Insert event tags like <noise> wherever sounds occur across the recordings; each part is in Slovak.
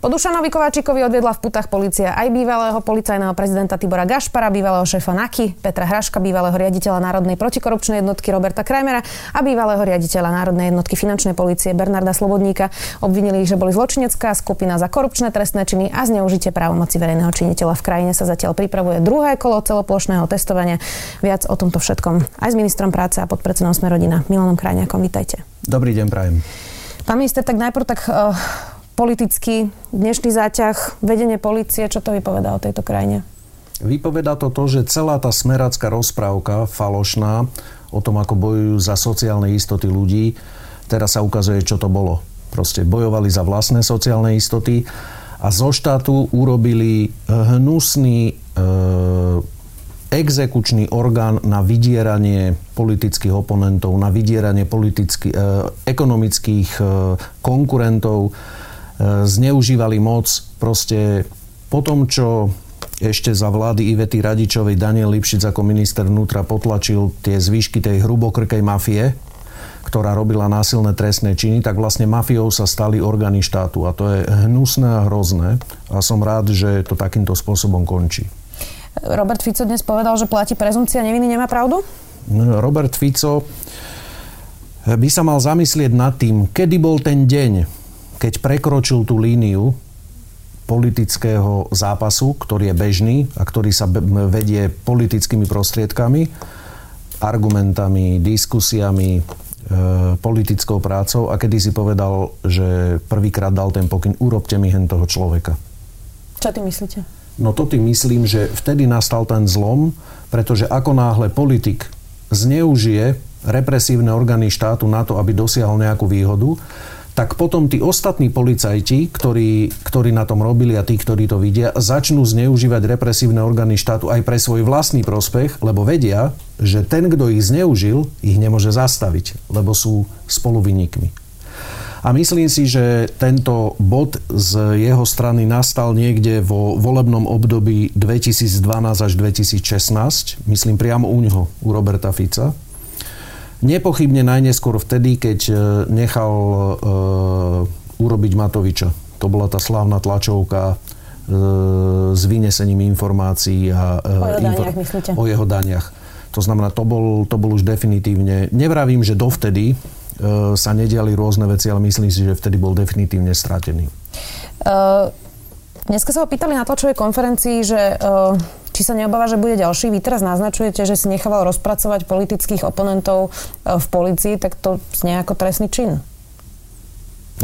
Po Dušanovi Kováčikovi odviedla v putách policia aj bývalého policajného prezidenta Tibora Gašpara, bývalého šéfa NAKY, Petra Hraška, bývalého riaditeľa Národnej protikorupčnej jednotky Roberta Krajmera a bývalého riaditeľa Národnej jednotky finančnej policie Bernarda Slobodníka. Obvinili ich, že boli zločinecká skupina za korupčné trestné činy a zneužitie právomoci verejného činiteľa. V krajine sa zatiaľ pripravuje druhé kolo celoplošného testovania. Viac o tomto všetkom aj s ministrom práce a podpredsedom Smerodina Milanom Krajňakom. Vítajte. Dobrý deň, prajem. Pán minister, tak najprv tak uh, politický dnešný záťah, vedenie policie, čo to vypovedá o tejto krajine? Vypovedá to to, že celá tá smeracká rozprávka falošná o tom, ako bojujú za sociálne istoty ľudí, teraz sa ukazuje, čo to bolo. Proste bojovali za vlastné sociálne istoty a zo štátu urobili hnusný e, exekučný orgán na vydieranie politických oponentov, na vydieranie politicky, e, ekonomických e, konkurentov E, zneužívali moc. Proste po tom, čo ešte za vlády Ivety Radičovej Daniel Lipšic ako minister vnútra potlačil tie zvyšky tej hrubokrkej mafie, ktorá robila násilné trestné činy, tak vlastne mafiou sa stali orgány štátu. A to je hnusné a hrozné. A som rád, že to takýmto spôsobom končí. Robert Fico dnes povedal, že platí prezumcia neviny, nemá pravdu? Robert Fico by sa mal zamyslieť nad tým, kedy bol ten deň, keď prekročil tú líniu politického zápasu, ktorý je bežný a ktorý sa vedie politickými prostriedkami, argumentami, diskusiami, e, politickou prácou a kedy si povedal, že prvýkrát dal ten pokyn, urobte mi hen toho človeka. Čo ty myslíte? No to tým myslím, že vtedy nastal ten zlom, pretože ako náhle politik zneužije represívne orgány štátu na to, aby dosiahol nejakú výhodu, tak potom tí ostatní policajti, ktorí, ktorí na tom robili a tí, ktorí to vidia, začnú zneužívať represívne orgány štátu aj pre svoj vlastný prospech, lebo vedia, že ten, kto ich zneužil, ich nemôže zastaviť, lebo sú spoluviníkmi. A myslím si, že tento bod z jeho strany nastal niekde vo volebnom období 2012 až 2016, myslím priamo u neho, u Roberta Fica Nepochybne najneskôr vtedy, keď e, nechal uh, urobiť Matoviča. To bola tá slávna tlačovka uh, s vynesením informácií a, o, jeho daniach, info- o jeho daniach. To znamená, to bol, to bol už definitívne... Nevravím, že dovtedy sa nediali rôzne veci, ale myslím si, že vtedy bol definitívne stratený. Uh, dneska sa ho pýtali na tlačovej konferencii, že uh, či sa neobáva, že bude ďalší? Vy teraz naznačujete, že si nechával rozpracovať politických oponentov e, v policii, tak to znie ako trestný čin.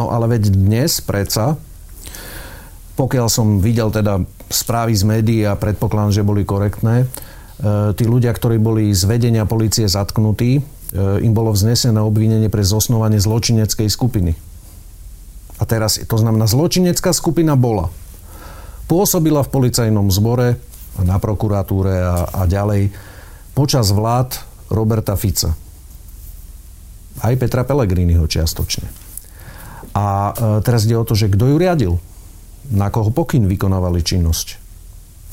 No ale veď dnes predsa, pokiaľ som videl teda správy z médií a predpokladám, že boli korektné, e, tí ľudia, ktorí boli z vedenia policie zatknutí, e, im bolo vznesené obvinenie pre zosnovanie zločineckej skupiny. A teraz, to znamená, zločinecká skupina bola. Pôsobila v policajnom zbore, na prokuratúre a, a ďalej počas vlád Roberta Fica. Aj Petra Pellegriniho čiastočne. A e, teraz ide o to, že kto ju riadil? Na koho pokyn vykonávali činnosť?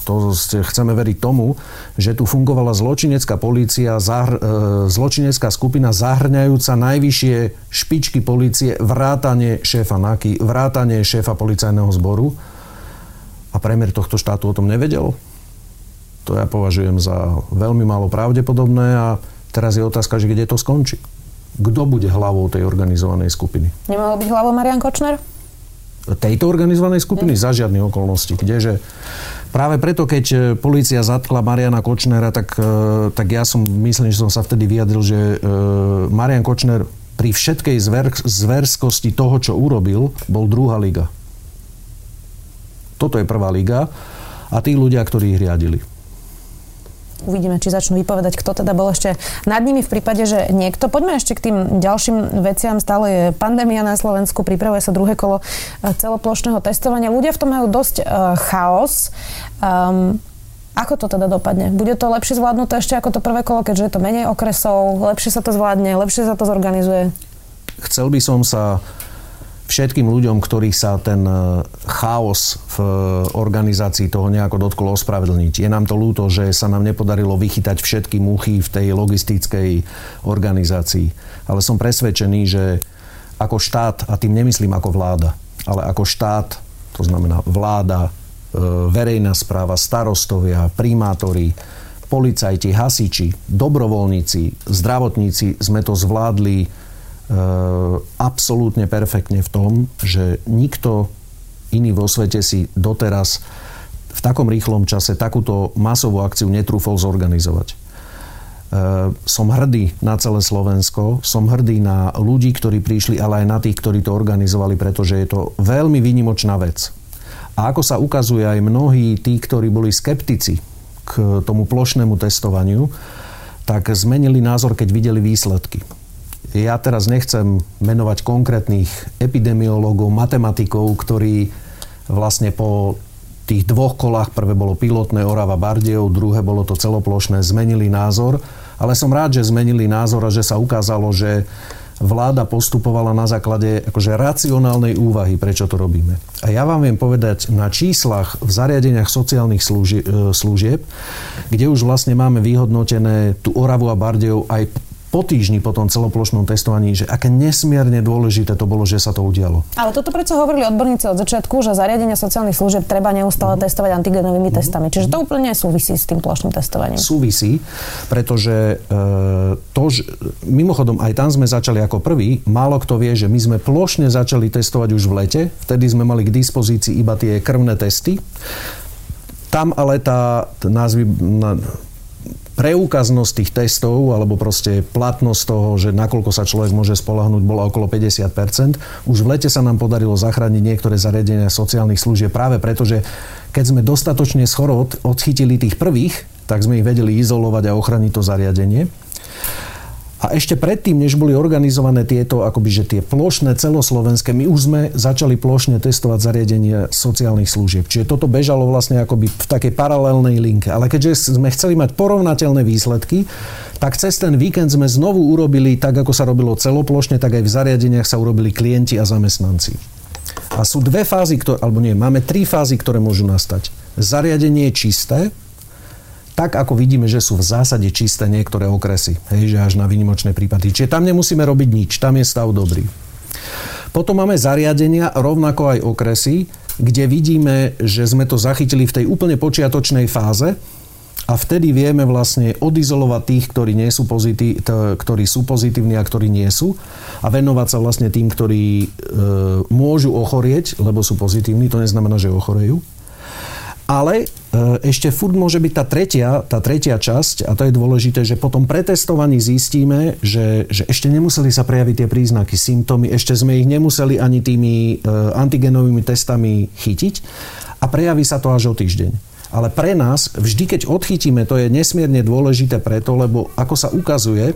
To chceme veriť tomu, že tu fungovala zločinecká polícia, zahr- e, zločinecká skupina zahrňajúca najvyššie špičky polície, vrátanie šéfa NAKY, vrátanie šéfa policajného zboru. A premiér tohto štátu o tom nevedel? To ja považujem za veľmi málo pravdepodobné a teraz je otázka, že kde to skončí. Kto bude hlavou tej organizovanej skupiny? Nemohol byť hlavou Marian Kočner? Tejto organizovanej skupiny? Mm. Za žiadne okolnosti. Kdeže práve preto, keď e, policia zatkla Mariana Kočnera, tak, e, tak ja som, myslím, že som sa vtedy vyjadril, že e, Marian Kočner pri všetkej zver, zverskosti toho, čo urobil, bol druhá liga. Toto je prvá liga a tí ľudia, ktorí ich riadili. Uvidíme, či začnú vypovedať, kto teda bol ešte nad nimi v prípade, že niekto. Poďme ešte k tým ďalším veciam. Stále je pandémia na Slovensku, pripravuje sa druhé kolo eh, celoplošného testovania. Ľudia v tom majú dosť uh, chaos. Um, ako to teda dopadne? Bude to lepšie zvládnuté ešte ako to prvé kolo, keďže je to menej okresov, lepšie sa to zvládne, lepšie sa to zorganizuje? Chcel by som sa všetkým ľuďom, ktorých sa ten e, chaos v organizácii toho nejako dotklo ospravedlniť. Je nám to ľúto, že sa nám nepodarilo vychytať všetky muchy v tej logistickej organizácii. Ale som presvedčený, že ako štát, a tým nemyslím ako vláda, ale ako štát, to znamená vláda, e, verejná správa, starostovia, primátori, policajti, hasiči, dobrovoľníci, zdravotníci sme to zvládli e, absolútne perfektne v tom, že nikto iný vo svete si doteraz v takom rýchlom čase takúto masovú akciu netrúfol zorganizovať. E, som hrdý na celé Slovensko, som hrdý na ľudí, ktorí prišli, ale aj na tých, ktorí to organizovali, pretože je to veľmi výnimočná vec. A ako sa ukazuje aj mnohí tí, ktorí boli skeptici k tomu plošnému testovaniu, tak zmenili názor, keď videli výsledky. Ja teraz nechcem menovať konkrétnych epidemiológov, matematikov, ktorí vlastne po tých dvoch kolách, prvé bolo pilotné Orava Bardejov, druhé bolo to celoplošné, zmenili názor. Ale som rád, že zmenili názor a že sa ukázalo, že vláda postupovala na základe akože racionálnej úvahy, prečo to robíme. A ja vám viem povedať na číslach v zariadeniach sociálnych služieb, služieb kde už vlastne máme vyhodnotené tú Oravu a Bardejov aj po týždni po tom celoplošnom testovaní, že aké nesmierne dôležité to bolo, že sa to udialo. Ale toto predsa hovorili odborníci od začiatku, že zariadenia sociálnych služieb treba neustále mm. testovať antigenovými mm. testami. Čiže to úplne súvisí s tým plošným testovaním. Súvisí, pretože e, to, že, mimochodom aj tam sme začali ako prvý, málo kto vie, že my sme plošne začali testovať už v lete, vtedy sme mali k dispozícii iba tie krvné testy. Tam ale tá, názvy, preukaznosť tých testov, alebo proste platnosť toho, že nakoľko sa človek môže spolahnúť, bola okolo 50%. Už v lete sa nám podarilo zachrániť niektoré zariadenia sociálnych služieb práve preto, že keď sme dostatočne schoro odchytili tých prvých, tak sme ich vedeli izolovať a ochraniť to zariadenie. A ešte predtým, než boli organizované tieto, akoby, že tie plošné celoslovenské, my už sme začali plošne testovať zariadenia sociálnych služieb. Čiže toto bežalo vlastne akoby v takej paralelnej linke. Ale keďže sme chceli mať porovnateľné výsledky, tak cez ten víkend sme znovu urobili, tak ako sa robilo celoplošne, tak aj v zariadeniach sa urobili klienti a zamestnanci. A sú dve fázy, ktoré, alebo nie, máme tri fázy, ktoré môžu nastať. Zariadenie je čisté, tak ako vidíme, že sú v zásade čisté niektoré okresy, hej, že až na výnimočné prípady. Čiže tam nemusíme robiť nič, tam je stav dobrý. Potom máme zariadenia, rovnako aj okresy, kde vidíme, že sme to zachytili v tej úplne počiatočnej fáze a vtedy vieme vlastne odizolovať tých, ktorí, nie sú, pozitív, ktorí sú pozitívni a ktorí nie sú a venovať sa vlastne tým, ktorí e, môžu ochorieť, lebo sú pozitívni, to neznamená, že ochorejú. Ale ešte furt môže byť tá tretia, tá tretia časť a to je dôležité, že po tom pretestovaní zistíme, že, že ešte nemuseli sa prejaviť tie príznaky, symptómy, ešte sme ich nemuseli ani tými e, antigenovými testami chytiť a prejaví sa to až o týždeň. Ale pre nás, vždy keď odchytíme, to je nesmierne dôležité preto, lebo ako sa ukazuje,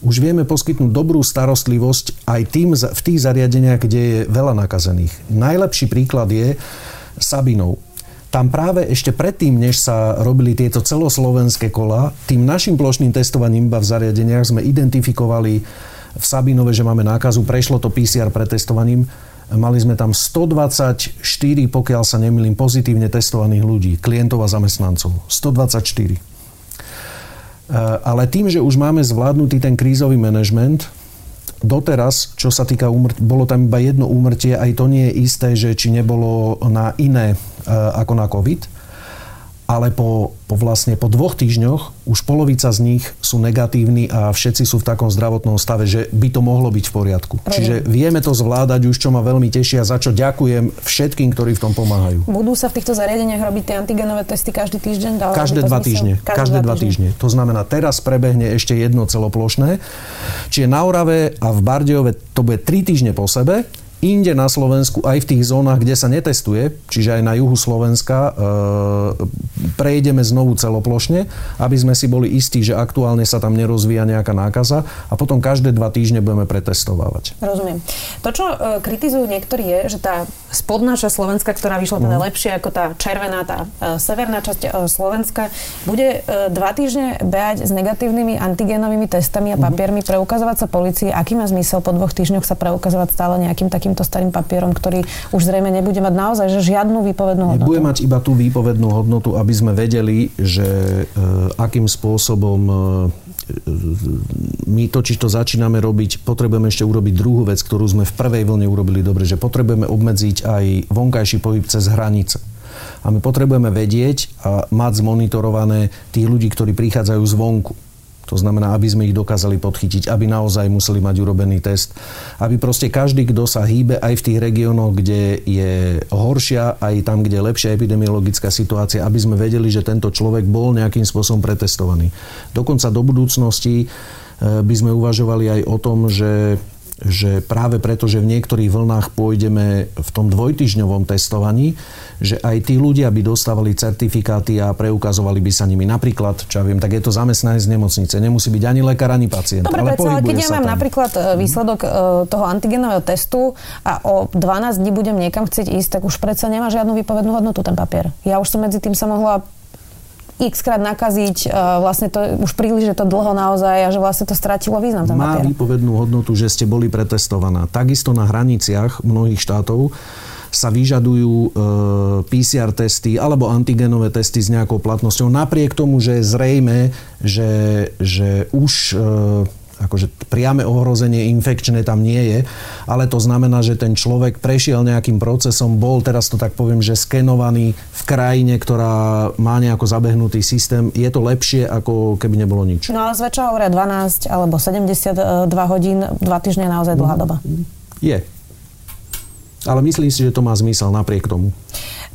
už vieme poskytnúť dobrú starostlivosť aj tým v tých zariadeniach, kde je veľa nakazených. Najlepší príklad je Sabinov tam práve ešte predtým, než sa robili tieto celoslovenské kola, tým našim plošným testovaním iba v zariadeniach sme identifikovali v Sabinove, že máme nákazu, prešlo to PCR pretestovaním, mali sme tam 124, pokiaľ sa nemýlim, pozitívne testovaných ľudí, klientov a zamestnancov. 124. E, ale tým, že už máme zvládnutý ten krízový manažment, doteraz, čo sa týka úmrtia, bolo tam iba jedno úmrtie, aj to nie je isté, že či nebolo na iné Eh, ako na COVID, ale po, po vlastne po dvoch týždňoch už polovica z nich sú negatívni a všetci sú v takom zdravotnom stave, že by to mohlo byť v poriadku. Pravde. Čiže vieme to zvládať už, čo ma veľmi teší a za čo ďakujem všetkým, ktorí v tom pomáhajú. Budú sa v týchto zariadeniach robiť tie antigenové testy každý týždeň? Dále každé dva týždne. Každé, každé dva týždne. týždne. To znamená, teraz prebehne ešte jedno celoplošné. Čiže na Orave a v Bardejove to bude tri týždne po sebe inde na Slovensku, aj v tých zónach, kde sa netestuje, čiže aj na juhu Slovenska, e, prejdeme znovu celoplošne, aby sme si boli istí, že aktuálne sa tam nerozvíja nejaká nákaza a potom každé dva týždne budeme pretestovávať. Rozumiem. To, čo e, kritizujú niektorí, je, že tá spodná časť Slovenska, ktorá vyšla teda mm. lepšie ako tá červená, tá e, severná časť e, Slovenska, bude e, dva týždne behať s negatívnymi antigénovými testami a mhm. papiermi, preukazovať sa policii. Aký má zmysel po dvoch týždňoch sa preukazovať stále nejakým takým takýmto starým papierom, ktorý už zrejme nebude mať naozaj že žiadnu výpovednú hodnotu? Nebude mať iba tú výpovednú hodnotu, aby sme vedeli, že e, akým spôsobom e, my totiž to začíname robiť, potrebujeme ešte urobiť druhú vec, ktorú sme v prvej vlne urobili dobre, že potrebujeme obmedziť aj vonkajší pohyb cez hranice. A my potrebujeme vedieť a mať zmonitorované tých ľudí, ktorí prichádzajú zvonku to znamená, aby sme ich dokázali podchytiť, aby naozaj museli mať urobený test. Aby proste každý, kto sa hýbe aj v tých regiónoch, kde je horšia, aj tam, kde je lepšia epidemiologická situácia, aby sme vedeli, že tento človek bol nejakým spôsobom pretestovaný. Dokonca do budúcnosti eh, by sme uvažovali aj o tom, že že práve preto, že v niektorých vlnách pôjdeme v tom dvojtyžňovom testovaní, že aj tí ľudia by dostávali certifikáty a preukazovali by sa nimi. Napríklad, čo ja viem, tak je to zamestnanec z nemocnice. Nemusí byť ani lekár, ani pacient. Dobre, ale predsa, keď ja mám tam. napríklad e, výsledok e, toho antigenového testu a o 12 dní budem niekam chcieť ísť, tak už predsa nemá žiadnu výpovednú hodnotu ten papier. Ja už som medzi tým sa mohla x krát nakaziť, uh, vlastne to už príliš je to dlho naozaj a že vlastne to stratilo význam ten Má papier. výpovednú hodnotu, že ste boli pretestovaná. Takisto na hraniciach mnohých štátov sa vyžadujú e, PCR testy alebo antigenové testy s nejakou platnosťou. Napriek tomu, že je zrejme, že, že už e, akože priame ohrozenie infekčné tam nie je, ale to znamená, že ten človek prešiel nejakým procesom, bol, teraz to tak poviem, že skenovaný v krajine, ktorá má nejako zabehnutý systém. Je to lepšie, ako keby nebolo nič. No ale zväčša hovoria 12 alebo 72 hodín, dva týždne je naozaj dlhá doba. Je. Ale myslím si, že to má zmysel napriek tomu.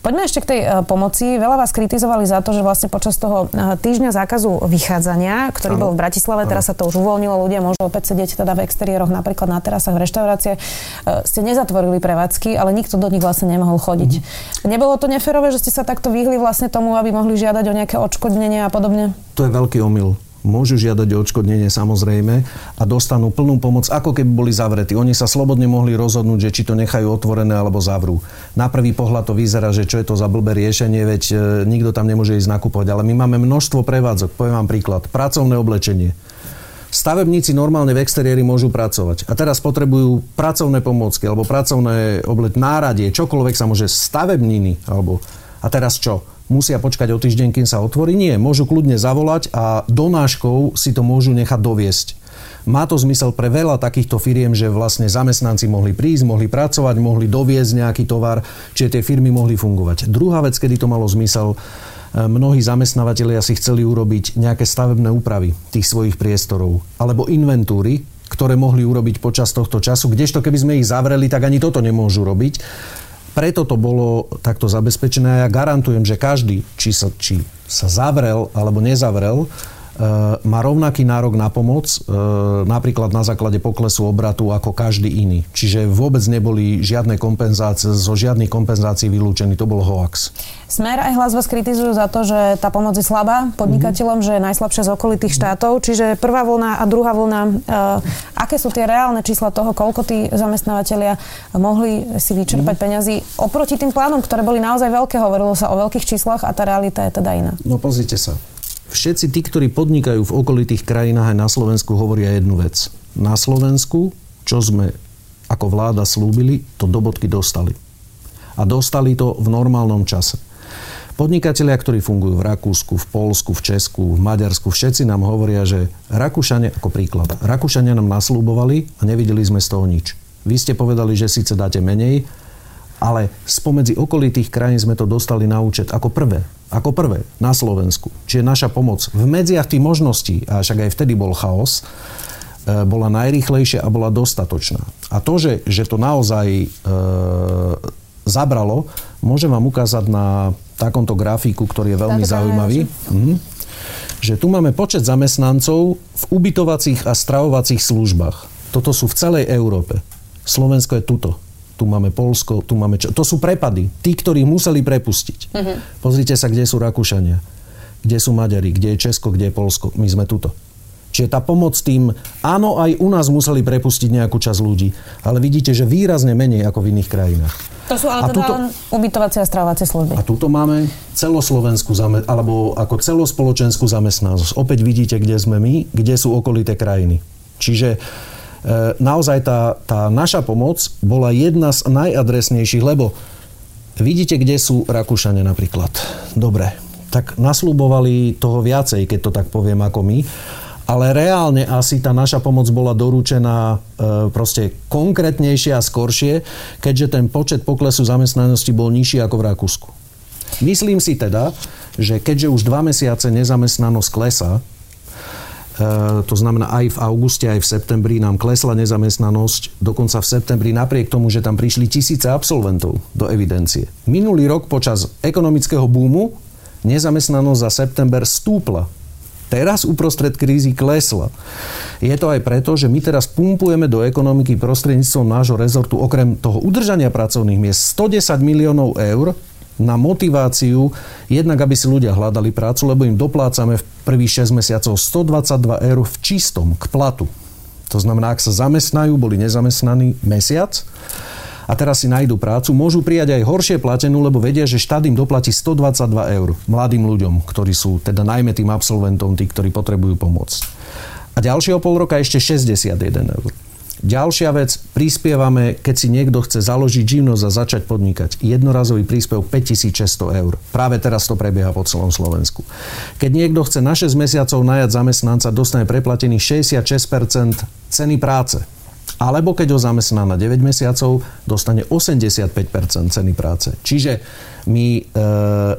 Poďme ešte k tej uh, pomoci. Veľa vás kritizovali za to, že vlastne počas toho uh, týždňa zákazu vychádzania, ktorý ano. bol v Bratislave, ano. teraz sa to už uvoľnilo, ľudia môžu opäť sedieť teda v exteriéroch, napríklad na terasách, v reštaurácie. Uh, ste nezatvorili prevádzky, ale nikto do nich vlastne nemohol chodiť. Mm-hmm. Nebolo to neférové, že ste sa takto vyhli vlastne tomu, aby mohli žiadať o nejaké odškodnenie a podobne? To je veľký omyl môžu žiadať o odškodnenie samozrejme a dostanú plnú pomoc, ako keby boli zavretí. Oni sa slobodne mohli rozhodnúť, že či to nechajú otvorené alebo zavrú. Na prvý pohľad to vyzerá, že čo je to za blbé riešenie, veď e, nikto tam nemôže ísť nakupovať. Ale my máme množstvo prevádzok. Poviem vám príklad. Pracovné oblečenie. Stavebníci normálne v exteriéri môžu pracovať. A teraz potrebujú pracovné pomôcky alebo pracovné oblet, náradie, čokoľvek sa môže, stavebniny alebo... A teraz čo? Musia počkať o týždeň, kým sa otvorí. Nie, môžu kľudne zavolať a donáškou si to môžu nechať doviesť. Má to zmysel pre veľa takýchto firiem, že vlastne zamestnanci mohli prísť, mohli pracovať, mohli doviezť nejaký tovar, čiže tie firmy mohli fungovať. Druhá vec, kedy to malo zmysel, e, mnohí zamestnávateľia si chceli urobiť nejaké stavebné úpravy tých svojich priestorov alebo inventúry, ktoré mohli urobiť počas tohto času, kdežto keby sme ich zavreli, tak ani toto nemôžu robiť. Preto to bolo takto zabezpečené a ja garantujem, že každý, či sa, či sa zavrel alebo nezavrel, má rovnaký nárok na pomoc, e, napríklad na základe poklesu obratu ako každý iný. Čiže vôbec neboli žiadne kompenzácie, zo žiadnych kompenzácií vylúčení. To bol hoax. Smer aj hlas vás kritizujú za to, že tá pomoc je slabá podnikateľom, mm-hmm. že je najslabšia z okolitých štátov. Čiže prvá vlna a druhá vlna, uh, aké sú tie reálne čísla toho, koľko tí zamestnávateľia mohli si vyčerpať mm-hmm. peňazí oproti tým plánom, ktoré boli naozaj veľké, hovorilo sa o veľkých číslach a tá realita je teda iná. No pozrite sa všetci tí, ktorí podnikajú v okolitých krajinách aj na Slovensku, hovoria jednu vec. Na Slovensku, čo sme ako vláda slúbili, to do bodky dostali. A dostali to v normálnom čase. Podnikatelia, ktorí fungujú v Rakúsku, v Polsku, v Česku, v Maďarsku, všetci nám hovoria, že Rakúšania, ako príklad, Rakúšania nám naslúbovali a nevideli sme z toho nič. Vy ste povedali, že síce dáte menej, ale spomedzi okolitých krajín sme to dostali na účet ako prvé. Ako prvé na Slovensku. Čiže naša pomoc v medziach tých možností, a však aj vtedy bol chaos, e, bola najrýchlejšia a bola dostatočná. A to, že, že to naozaj e, zabralo, môžem vám ukázať na takomto grafiku, ktorý je veľmi zaujímavý. Mhm. Že tu máme počet zamestnancov v ubytovacích a stravovacích službách. Toto sú v celej Európe. Slovensko je tuto tu máme Polsko, tu máme čo. To sú prepady. Tí, ktorí museli prepustiť. Uh-huh. Pozrite sa, kde sú Rakúšania, kde sú Maďari, kde je Česko, kde je Polsko. My sme tuto. Čiže tá pomoc tým, áno, aj u nás museli prepustiť nejakú časť ľudí, ale vidíte, že výrazne menej ako v iných krajinách. To sú ale a tuto, ubytovacie a stravovacie služby. A tuto máme celoslovenskú, alebo ako celospoločenskú zamestnanosť. Opäť vidíte, kde sme my, kde sú okolité krajiny. Čiže naozaj tá, tá naša pomoc bola jedna z najadresnejších, lebo vidíte, kde sú Rakúšania napríklad. Dobre, tak naslúbovali toho viacej, keď to tak poviem ako my ale reálne asi tá naša pomoc bola doručená e, proste konkrétnejšie a skoršie, keďže ten počet poklesu zamestnanosti bol nižší ako v Rakúsku. Myslím si teda, že keďže už dva mesiace nezamestnanosť klesa, e, to znamená aj v auguste, aj v septembri nám klesla nezamestnanosť, dokonca v septembri napriek tomu, že tam prišli tisíce absolventov do evidencie. Minulý rok počas ekonomického búmu nezamestnanosť za september stúpla teraz uprostred krízy klesla. Je to aj preto, že my teraz pumpujeme do ekonomiky prostredníctvom nášho rezortu okrem toho udržania pracovných miest 110 miliónov eur na motiváciu, jednak aby si ľudia hľadali prácu, lebo im doplácame v prvých 6 mesiacov 122 eur v čistom k platu. To znamená, ak sa zamestnajú, boli nezamestnaní mesiac, a teraz si nájdu prácu, môžu prijať aj horšie platenú, lebo vedia, že štát im doplatí 122 eur mladým ľuďom, ktorí sú teda najmä tým absolventom, tí, ktorí potrebujú pomoc. A ďalšieho pol roka ešte 61 eur. Ďalšia vec, prispievame, keď si niekto chce založiť živnosť a začať podnikať. Jednorazový príspevok 5600 eur. Práve teraz to prebieha po celom Slovensku. Keď niekto chce na 6 mesiacov najať zamestnanca, dostane preplatených 66% ceny práce. Alebo keď ho zamestná na 9 mesiacov, dostane 85% ceny práce. Čiže my e,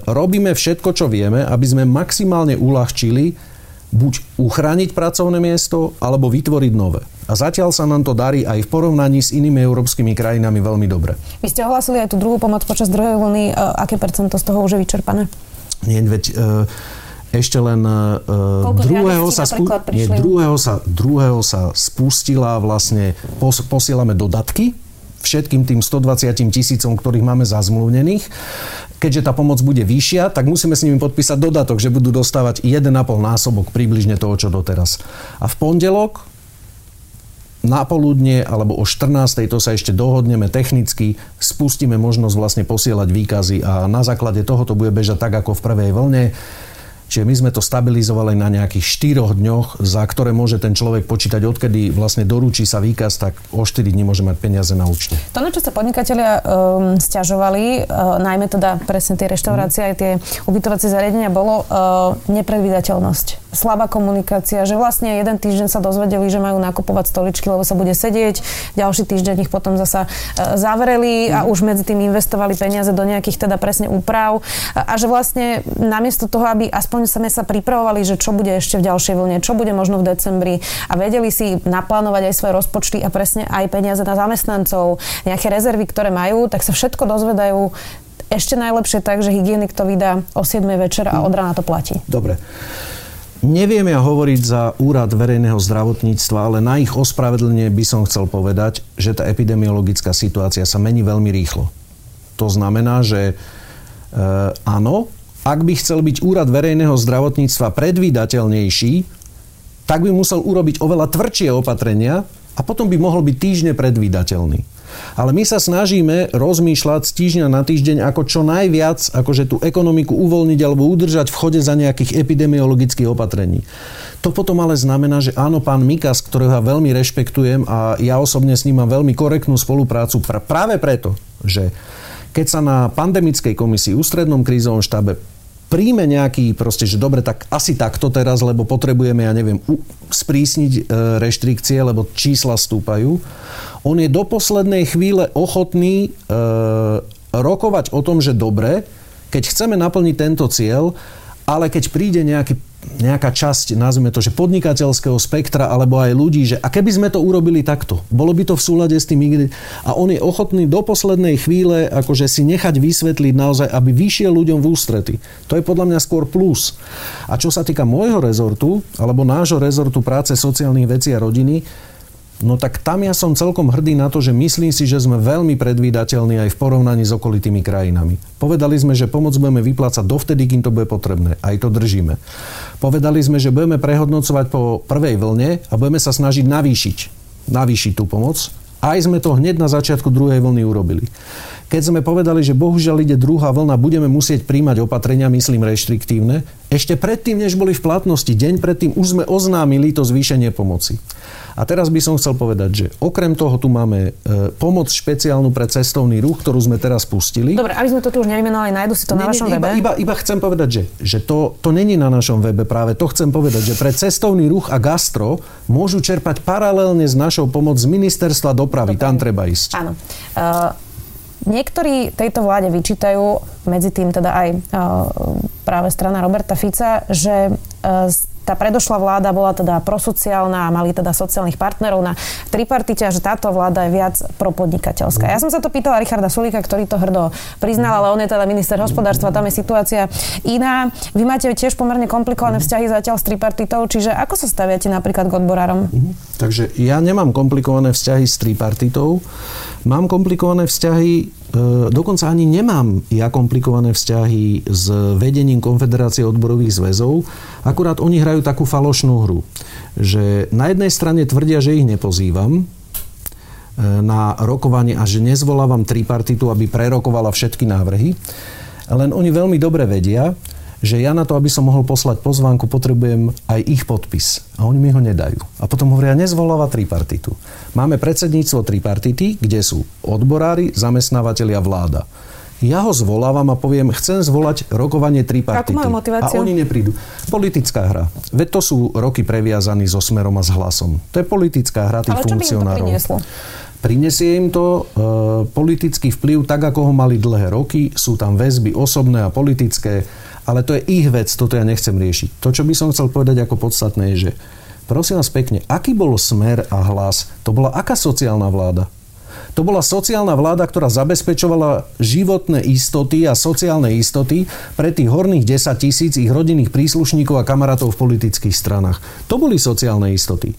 robíme všetko, čo vieme, aby sme maximálne uľahčili buď uchrániť pracovné miesto, alebo vytvoriť nové. A zatiaľ sa nám to darí aj v porovnaní s inými európskymi krajinami veľmi dobre. Vy ste ohlasili aj tú druhú pomoc počas druhej vlny. E, aké percento z toho už je vyčerpané? Nie, veď... E, ešte len uh, druhého, sa spu- nie, druhého, sa, druhého sa spustila vlastne, pos- posielame dodatky všetkým tým 120 tisícom, ktorých máme zazmluvnených. Keďže tá pomoc bude vyššia, tak musíme s nimi podpísať dodatok, že budú dostávať 1,5 násobok približne toho, čo doteraz. A v pondelok na poludne alebo o 14. to sa ešte dohodneme technicky, spustíme možnosť vlastne posielať výkazy a na základe toho to bude bežať tak ako v prvej vlne. Čiže my sme to stabilizovali na nejakých 4 dňoch, za ktoré môže ten človek počítať, odkedy vlastne doručí sa výkaz, tak o 4 dní môže mať peniaze na účte. To, na čo sa podnikatelia um, stiažovali, uh, najmä teda presne tie reštaurácie, mm. aj tie ubytovacie zariadenia, bolo uh, nepredvídateľnosť. Slabá komunikácia, že vlastne jeden týždeň sa dozvedeli, že majú nakupovať stoličky, lebo sa bude sedieť, ďalší týždeň ich potom zasa uh, zavreli mm. a mhm. už medzi tým investovali peniaze do nejakých teda presne úprav a, a že vlastne namiesto toho, aby aspoň aspoň sme sa pripravovali, že čo bude ešte v ďalšej vlne, čo bude možno v decembri a vedeli si naplánovať aj svoje rozpočty a presne aj peniaze na zamestnancov, nejaké rezervy, ktoré majú, tak sa všetko dozvedajú ešte najlepšie tak, že hygienik to vydá o 7 večer a od rána to platí. Dobre. Neviem ja hovoriť za úrad verejného zdravotníctva, ale na ich ospravedlenie by som chcel povedať, že tá epidemiologická situácia sa mení veľmi rýchlo. To znamená, že e, áno, ak by chcel byť úrad verejného zdravotníctva predvídateľnejší, tak by musel urobiť oveľa tvrdšie opatrenia a potom by mohol byť týždne predvídateľný. Ale my sa snažíme rozmýšľať z týždňa na týždeň, ako čo najviac akože tú ekonomiku uvoľniť alebo udržať v chode za nejakých epidemiologických opatrení. To potom ale znamená, že áno, pán Mikas, ktorého ja veľmi rešpektujem a ja osobne s ním mám veľmi korektnú spoluprácu práve preto, že keď sa na pandemickej komisii, ústrednom krízovom štábe príjme nejaký proste, že dobre, tak asi takto teraz, lebo potrebujeme, ja neviem, sprísniť e, reštrikcie, lebo čísla stúpajú. On je do poslednej chvíle ochotný e, rokovať o tom, že dobre, keď chceme naplniť tento cieľ, ale keď príde nejaký nejaká časť, nazvime to, že podnikateľského spektra alebo aj ľudí, že a keby sme to urobili takto, bolo by to v súlade s tým a on je ochotný do poslednej chvíle akože si nechať vysvetliť naozaj, aby vyšiel ľuďom v ústrety. To je podľa mňa skôr plus. A čo sa týka môjho rezortu, alebo nášho rezortu práce, sociálnych vecí a rodiny, No tak tam ja som celkom hrdý na to, že myslím si, že sme veľmi predvídateľní aj v porovnaní s okolitými krajinami. Povedali sme, že pomoc budeme vyplácať dovtedy, kým to bude potrebné. Aj to držíme. Povedali sme, že budeme prehodnocovať po prvej vlne a budeme sa snažiť navýšiť, navýšiť tú pomoc. Aj sme to hneď na začiatku druhej vlny urobili. Keď sme povedali, že bohužiaľ ide druhá vlna, budeme musieť príjmať opatrenia, myslím reštriktívne, ešte predtým, než boli v platnosti, deň predtým už sme oznámili to zvýšenie pomoci. A teraz by som chcel povedať, že okrem toho tu máme e, pomoc špeciálnu pre cestovný ruch, ktorú sme teraz pustili. Dobre, aby sme to tu už nevymenovali, nájdu si to nie, na vašom nie, webe. Iba, iba chcem povedať, že, že to, to není na našom webe práve. To chcem povedať, že pre cestovný ruch a gastro môžu čerpať paralelne s našou pomoc z ministerstva dopravy. Dobre. Tam treba ísť. Áno. Uh, niektorí tejto vláde vyčítajú, medzi tým teda aj uh, práve strana Roberta Fica, že uh, tá predošlá vláda bola teda prosociálna a mali teda sociálnych partnerov na tripartite a že táto vláda je viac propodnikateľská. Ja som sa to pýtala Richarda Sulika, ktorý to hrdo priznal, ale on je teda minister hospodárstva, tam je situácia iná. Vy máte tiež pomerne komplikované vzťahy zatiaľ s tripartitou, čiže ako sa staviate napríklad k odborárom? Takže ja nemám komplikované vzťahy s tripartitou, mám komplikované vzťahy E, dokonca ani nemám ja komplikované vzťahy s vedením Konfederácie odborových zväzov. Akurát oni hrajú takú falošnú hru, že na jednej strane tvrdia, že ich nepozývam, e, na rokovanie a že nezvolávam tripartitu, aby prerokovala všetky návrhy. Len oni veľmi dobre vedia, že ja na to, aby som mohol poslať pozvánku, potrebujem aj ich podpis. A oni mi ho nedajú. A potom hovoria, nezvoláva tripartitu. Máme predsedníctvo tripartity, kde sú odborári, zamestnávateľia, vláda. Ja ho zvolávam a poviem, chcem zvolať rokovanie tripartity. Motiváciu? A oni neprídu. Politická hra. Veď to sú roky previazaní so Smerom a s Hlasom. To je politická hra tých Ale funkcionárov. Ale čo by im to Prinesie im to e, politický vplyv, tak ako ho mali dlhé roky. Sú tam väzby osobné a politické ale to je ich vec, toto ja nechcem riešiť. To, čo by som chcel povedať ako podstatné, je, že prosím vás pekne, aký bol smer a hlas? To bola aká sociálna vláda? To bola sociálna vláda, ktorá zabezpečovala životné istoty a sociálne istoty pre tých horných 10 tisíc ich rodinných príslušníkov a kamarátov v politických stranách. To boli sociálne istoty.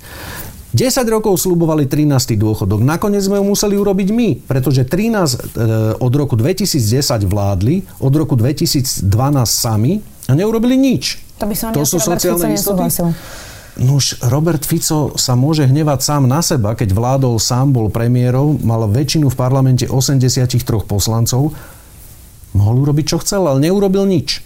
10 rokov slubovali 13. dôchodok. Nakoniec sme ho museli urobiť my, pretože 13 e, od roku 2010 vládli, od roku 2012 sami a neurobili nič. To, by som to sú sociálne istoty. Nuž, Robert Fico sa môže hnevať sám na seba, keď vládol sám, bol premiérov, mal väčšinu v parlamente 83 poslancov, mohol urobiť, čo chcel, ale neurobil nič.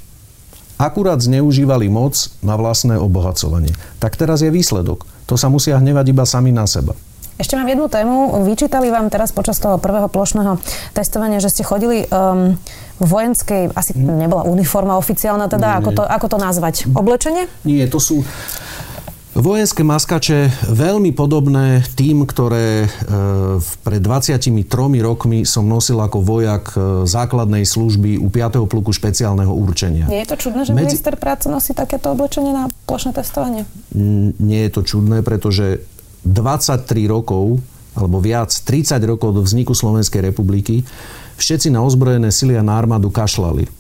Akurát zneužívali moc na vlastné obohacovanie. Tak teraz je výsledok to sa musia hnevať iba sami na seba. Ešte mám jednu tému. Vyčítali vám teraz počas toho prvého plošného testovania, že ste chodili um, v vojenskej, asi nebola uniforma oficiálna, teda nie, ako, to, ako to nazvať? Oblečenie? Nie, to sú Vojenské maskače veľmi podobné tým, ktoré e, pred 23 rokmi som nosil ako vojak e, základnej služby u 5. pluku špeciálneho určenia. Nie je to čudné, že Medzi... minister práce nosí takéto oblečenie na plošné testovanie? Nie je to čudné, pretože 23 rokov alebo viac, 30 rokov do vzniku Slovenskej republiky, všetci na ozbrojené sily a na armádu kašlali.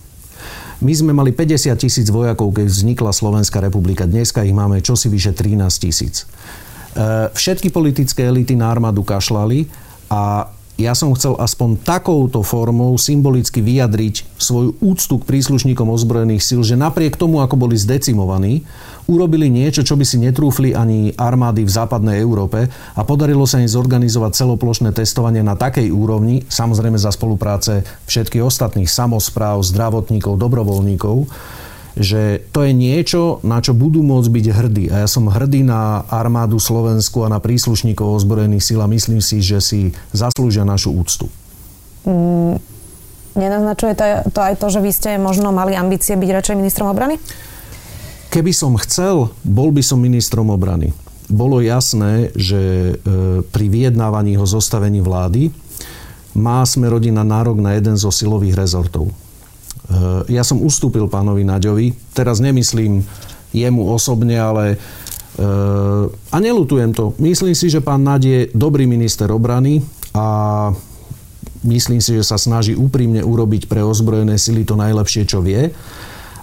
My sme mali 50 tisíc vojakov, keď vznikla Slovenská republika. Dneska ich máme čosi vyše 13 tisíc. E, všetky politické elity na armádu kašlali a ja som chcel aspoň takouto formou symbolicky vyjadriť svoju úctu k príslušníkom ozbrojených síl, že napriek tomu, ako boli zdecimovaní, urobili niečo, čo by si netrúfli ani armády v západnej Európe a podarilo sa im zorganizovať celoplošné testovanie na takej úrovni, samozrejme za spolupráce všetkých ostatných samozpráv, zdravotníkov, dobrovoľníkov, že to je niečo, na čo budú môcť byť hrdí. A ja som hrdý na armádu Slovensku a na príslušníkov ozbrojených síl a myslím si, že si zaslúžia našu úctu. Mm, nenaznačuje to, to aj to, že vy ste možno mali ambície byť radšej ministrom obrany? Keby som chcel, bol by som ministrom obrany. Bolo jasné, že e, pri vyjednávaní o zostavení vlády má sme rodina nárok na jeden zo silových rezortov. Eh, ja som ustúpil pánovi Naďovi, teraz nemyslím jemu osobne, ale eh, a nelutujem to. Myslím si, že pán Naď je dobrý minister obrany a myslím si, že sa snaží úprimne urobiť pre ozbrojené sily to najlepšie, čo vie.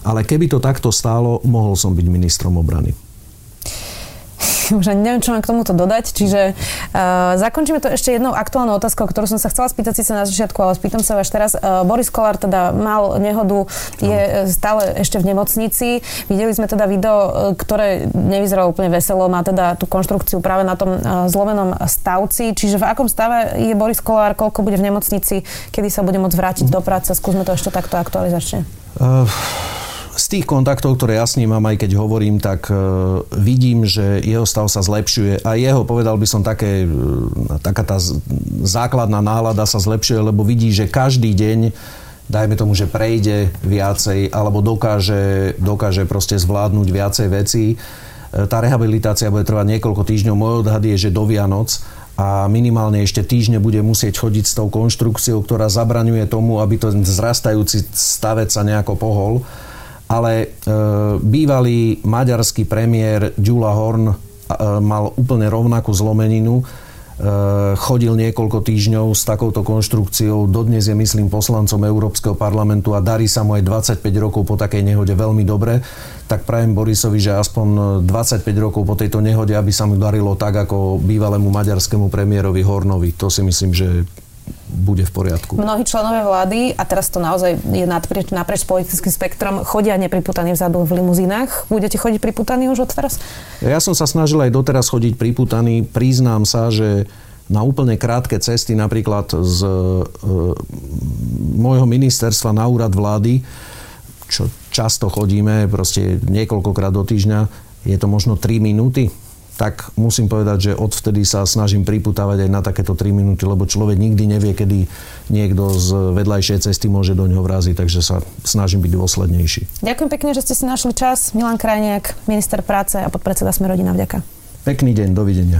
Ale keby to takto stálo, mohol som byť ministrom obrany. <laughs> už ani neviem, čo mám k tomuto dodať. Čiže uh, zakončíme to ešte jednou aktuálnou otázkou, ktorú som sa chcela spýtať síce na začiatku, ale spýtam sa až teraz. Uh, Boris Kolár teda mal nehodu, je no. stále ešte v nemocnici. Videli sme teda video, ktoré nevyzeralo úplne veselo, má teda tú konštrukciu práve na tom uh, zlomenom stavci. Čiže v akom stave je Boris Kolár, koľko bude v nemocnici, kedy sa bude môcť vrátiť do práce? Skúsme to ešte takto aktualizačne. Uh z tých kontaktov, ktoré ja s ním mám, aj keď hovorím, tak vidím, že jeho stav sa zlepšuje a jeho, povedal by som, také, taká tá základná nálada sa zlepšuje, lebo vidí, že každý deň dajme tomu, že prejde viacej alebo dokáže, dokáže proste zvládnuť viacej vecí. E, tá rehabilitácia bude trvať niekoľko týždňov. Môj odhad je, že do Vianoc a minimálne ešte týždne bude musieť chodiť s tou konštrukciou, ktorá zabraňuje tomu, aby ten zrastajúci stavec sa nejako pohol. Ale e, bývalý maďarský premiér Ďula Horn e, mal úplne rovnakú zlomeninu Eh, chodil niekoľko týždňov s takouto konštrukciou. Dodnes je, myslím, poslancom Európskeho parlamentu a darí sa mu aj 25 rokov po takej nehode veľmi dobre. Tak prajem Borisovi, že aspoň 25 rokov po tejto nehode, aby sa mu darilo tak, ako bývalému maďarskému premiérovi Hornovi. To si myslím, že bude v poriadku. Mnohí členové vlády, a teraz to naozaj je naprieč, naprieč politickým spektrom, chodia nepriputaní vzadu v limuzínach. Budete chodiť priputaní už od teraz? Ja som sa snažil aj doteraz chodiť priputaný. Priznám sa, že na úplne krátke cesty, napríklad z e, môjho ministerstva na úrad vlády, čo často chodíme, proste niekoľkokrát do týždňa, je to možno 3 minúty tak musím povedať, že odvtedy sa snažím priputávať aj na takéto 3 minúty, lebo človek nikdy nevie, kedy niekto z vedľajšej cesty môže do ňoho vraziť, takže sa snažím byť dôslednejší. Ďakujem pekne, že ste si našli čas. Milan Krajniak, minister práce a podpredseda Sme rodina. Vďaka. Pekný deň, dovidenia.